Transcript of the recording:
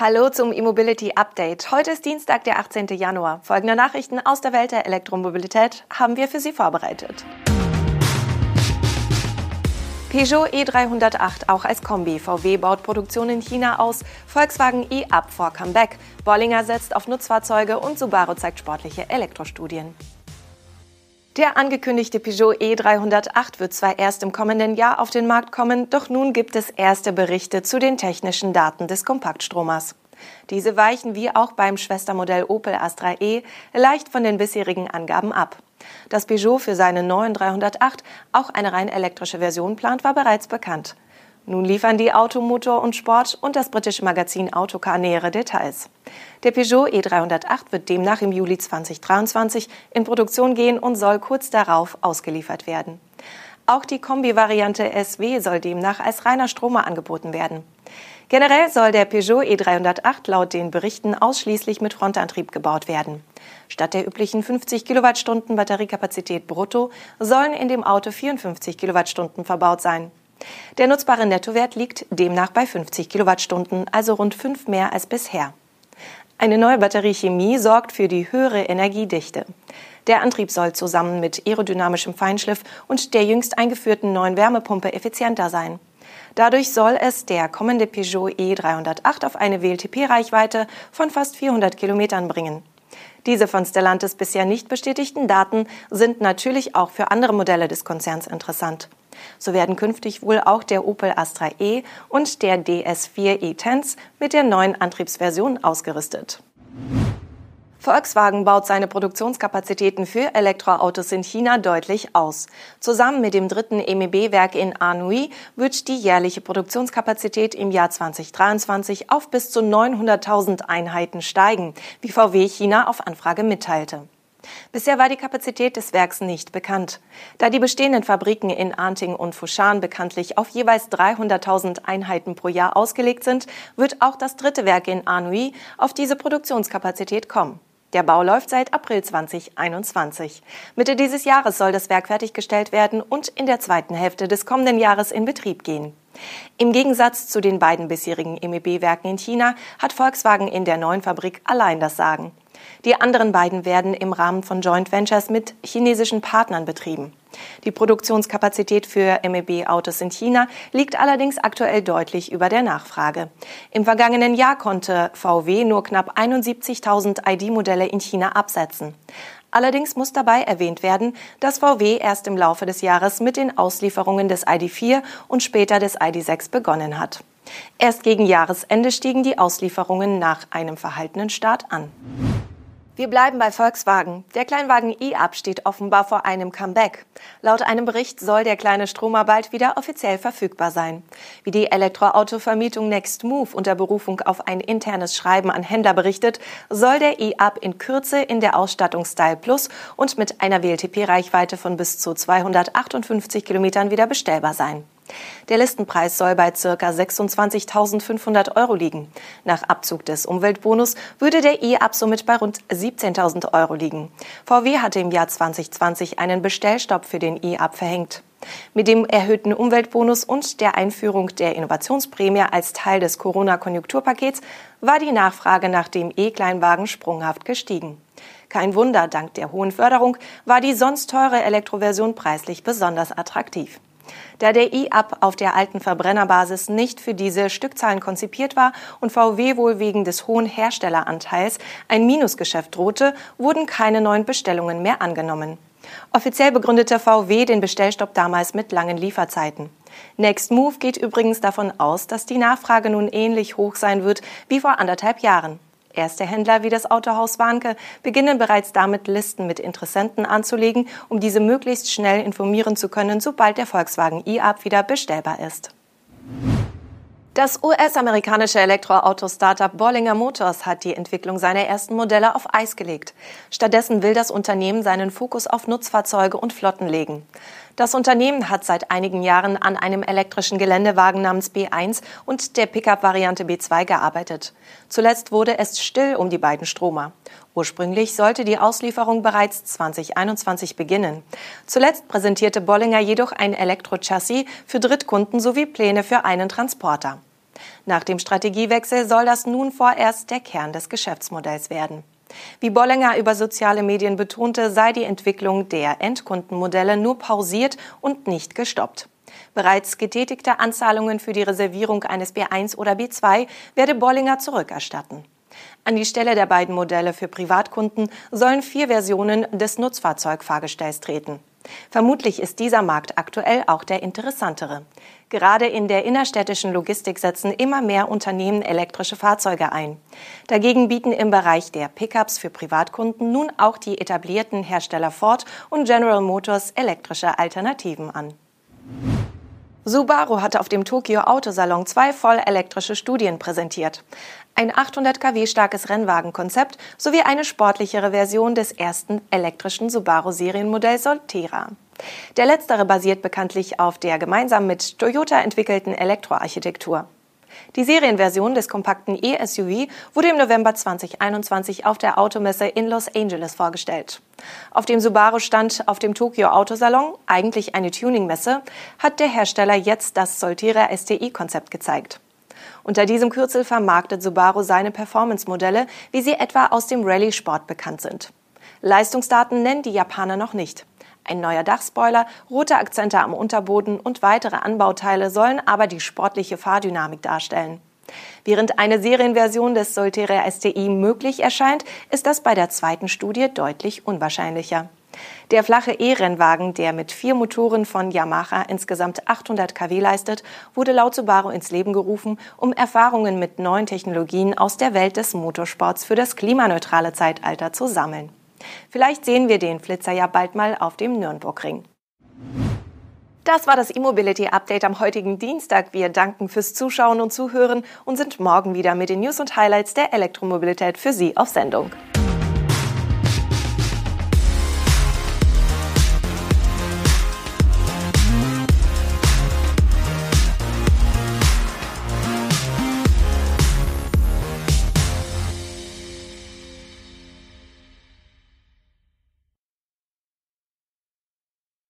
Hallo zum E-Mobility Update. Heute ist Dienstag, der 18. Januar. Folgende Nachrichten aus der Welt der Elektromobilität haben wir für Sie vorbereitet. Peugeot E308 auch als Kombi. VW baut Produktion in China aus. Volkswagen E-Up vor Comeback. Bollinger setzt auf Nutzfahrzeuge und Subaru zeigt sportliche Elektrostudien. Der angekündigte Peugeot E308 wird zwar erst im kommenden Jahr auf den Markt kommen, doch nun gibt es erste Berichte zu den technischen Daten des Kompaktstromers. Diese weichen wie auch beim Schwestermodell Opel Astra E leicht von den bisherigen Angaben ab. Dass Peugeot für seinen neuen 308 auch eine rein elektrische Version plant, war bereits bekannt. Nun liefern die Automotor und Sport und das britische Magazin Autocar nähere Details. Der Peugeot E308 wird demnach im Juli 2023 in Produktion gehen und soll kurz darauf ausgeliefert werden. Auch die Kombi-Variante SW soll demnach als reiner Stromer angeboten werden. Generell soll der Peugeot E308 laut den Berichten ausschließlich mit Frontantrieb gebaut werden. Statt der üblichen 50 Kilowattstunden Batteriekapazität brutto sollen in dem Auto 54 Kilowattstunden verbaut sein. Der nutzbare Nettowert liegt demnach bei 50 Kilowattstunden, also rund fünf mehr als bisher. Eine neue Batteriechemie sorgt für die höhere Energiedichte. Der Antrieb soll zusammen mit aerodynamischem Feinschliff und der jüngst eingeführten neuen Wärmepumpe effizienter sein. Dadurch soll es der kommende Peugeot E308 auf eine WLTP-Reichweite von fast 400 Kilometern bringen. Diese von Stellantis bisher nicht bestätigten Daten sind natürlich auch für andere Modelle des Konzerns interessant. So werden künftig wohl auch der Opel Astra E und der DS4 E-Tense mit der neuen Antriebsversion ausgerüstet. Volkswagen baut seine Produktionskapazitäten für Elektroautos in China deutlich aus. Zusammen mit dem dritten MEB-Werk in Anhui wird die jährliche Produktionskapazität im Jahr 2023 auf bis zu 900.000 Einheiten steigen, wie VW China auf Anfrage mitteilte. Bisher war die Kapazität des Werks nicht bekannt. Da die bestehenden Fabriken in Arnting und Fushan bekanntlich auf jeweils 300.000 Einheiten pro Jahr ausgelegt sind, wird auch das dritte Werk in Anhui auf diese Produktionskapazität kommen. Der Bau läuft seit April 2021. Mitte dieses Jahres soll das Werk fertiggestellt werden und in der zweiten Hälfte des kommenden Jahres in Betrieb gehen. Im Gegensatz zu den beiden bisherigen MEB-Werken in China hat Volkswagen in der neuen Fabrik allein das Sagen. Die anderen beiden werden im Rahmen von Joint Ventures mit chinesischen Partnern betrieben. Die Produktionskapazität für MEB-Autos in China liegt allerdings aktuell deutlich über der Nachfrage. Im vergangenen Jahr konnte VW nur knapp 71.000 ID-Modelle in China absetzen. Allerdings muss dabei erwähnt werden, dass VW erst im Laufe des Jahres mit den Auslieferungen des ID4 und später des ID6 begonnen hat. Erst gegen Jahresende stiegen die Auslieferungen nach einem verhaltenen Start an. Wir bleiben bei Volkswagen. Der Kleinwagen e-Up steht offenbar vor einem Comeback. Laut einem Bericht soll der kleine Stromer bald wieder offiziell verfügbar sein. Wie die Elektroautovermietung Next Move unter Berufung auf ein internes Schreiben an Händler berichtet, soll der e-Up in Kürze in der Ausstattung Style Plus und mit einer WLTP-Reichweite von bis zu 258 Kilometern wieder bestellbar sein. Der Listenpreis soll bei ca. 26.500 Euro liegen. Nach Abzug des Umweltbonus würde der E-Up somit bei rund 17.000 Euro liegen. VW hatte im Jahr 2020 einen Bestellstopp für den E-Up verhängt. Mit dem erhöhten Umweltbonus und der Einführung der Innovationsprämie als Teil des Corona-Konjunkturpakets war die Nachfrage nach dem E-Kleinwagen sprunghaft gestiegen. Kein Wunder, dank der hohen Förderung war die sonst teure Elektroversion preislich besonders attraktiv. Da der E-Up auf der alten Verbrennerbasis nicht für diese Stückzahlen konzipiert war und VW wohl wegen des hohen Herstelleranteils ein Minusgeschäft drohte, wurden keine neuen Bestellungen mehr angenommen. Offiziell begründete VW den Bestellstopp damals mit langen Lieferzeiten. Next Move geht übrigens davon aus, dass die Nachfrage nun ähnlich hoch sein wird wie vor anderthalb Jahren. Erste Händler wie das Autohaus Warnke beginnen bereits damit, Listen mit Interessenten anzulegen, um diese möglichst schnell informieren zu können, sobald der Volkswagen e-Up wieder bestellbar ist. Das US-amerikanische Elektroauto-Startup Bollinger Motors hat die Entwicklung seiner ersten Modelle auf Eis gelegt. Stattdessen will das Unternehmen seinen Fokus auf Nutzfahrzeuge und Flotten legen. Das Unternehmen hat seit einigen Jahren an einem elektrischen Geländewagen namens B1 und der Pickup-Variante B2 gearbeitet. Zuletzt wurde es still um die beiden Stromer. Ursprünglich sollte die Auslieferung bereits 2021 beginnen. Zuletzt präsentierte Bollinger jedoch ein Elektrochassis für Drittkunden sowie Pläne für einen Transporter. Nach dem Strategiewechsel soll das nun vorerst der Kern des Geschäftsmodells werden. Wie Bollinger über soziale Medien betonte, sei die Entwicklung der Endkundenmodelle nur pausiert und nicht gestoppt. Bereits getätigte Anzahlungen für die Reservierung eines B1 oder B2 werde Bollinger zurückerstatten. An die Stelle der beiden Modelle für Privatkunden sollen vier Versionen des Nutzfahrzeugfahrgestells treten. Vermutlich ist dieser Markt aktuell auch der interessantere. Gerade in der innerstädtischen Logistik setzen immer mehr Unternehmen elektrische Fahrzeuge ein. Dagegen bieten im Bereich der Pickups für Privatkunden nun auch die etablierten Hersteller Ford und General Motors elektrische Alternativen an. Subaru hatte auf dem Tokyo Autosalon zwei vollelektrische Studien präsentiert. Ein 800 kW starkes Rennwagenkonzept sowie eine sportlichere Version des ersten elektrischen Subaru Serienmodells Solterra. Der letztere basiert bekanntlich auf der gemeinsam mit Toyota entwickelten Elektroarchitektur. Die Serienversion des kompakten E-SUV wurde im November 2021 auf der Automesse in Los Angeles vorgestellt. Auf dem Subaru-Stand auf dem Tokyo Autosalon, eigentlich eine Tuning-Messe, hat der Hersteller jetzt das Solterra STI-Konzept gezeigt. Unter diesem Kürzel vermarktet Subaru seine Performance-Modelle, wie sie etwa aus dem Rallye-Sport bekannt sind. Leistungsdaten nennen die Japaner noch nicht. Ein neuer Dachspoiler, rote Akzente am Unterboden und weitere Anbauteile sollen aber die sportliche Fahrdynamik darstellen. Während eine Serienversion des Solterra STI möglich erscheint, ist das bei der zweiten Studie deutlich unwahrscheinlicher. Der flache E-Rennwagen, der mit vier Motoren von Yamaha insgesamt 800 kW leistet, wurde laut Subaru ins Leben gerufen, um Erfahrungen mit neuen Technologien aus der Welt des Motorsports für das klimaneutrale Zeitalter zu sammeln. Vielleicht sehen wir den Flitzer ja bald mal auf dem Nürnbergring. Das war das E-Mobility Update am heutigen Dienstag. Wir danken fürs Zuschauen und Zuhören und sind morgen wieder mit den News und Highlights der Elektromobilität für Sie auf Sendung.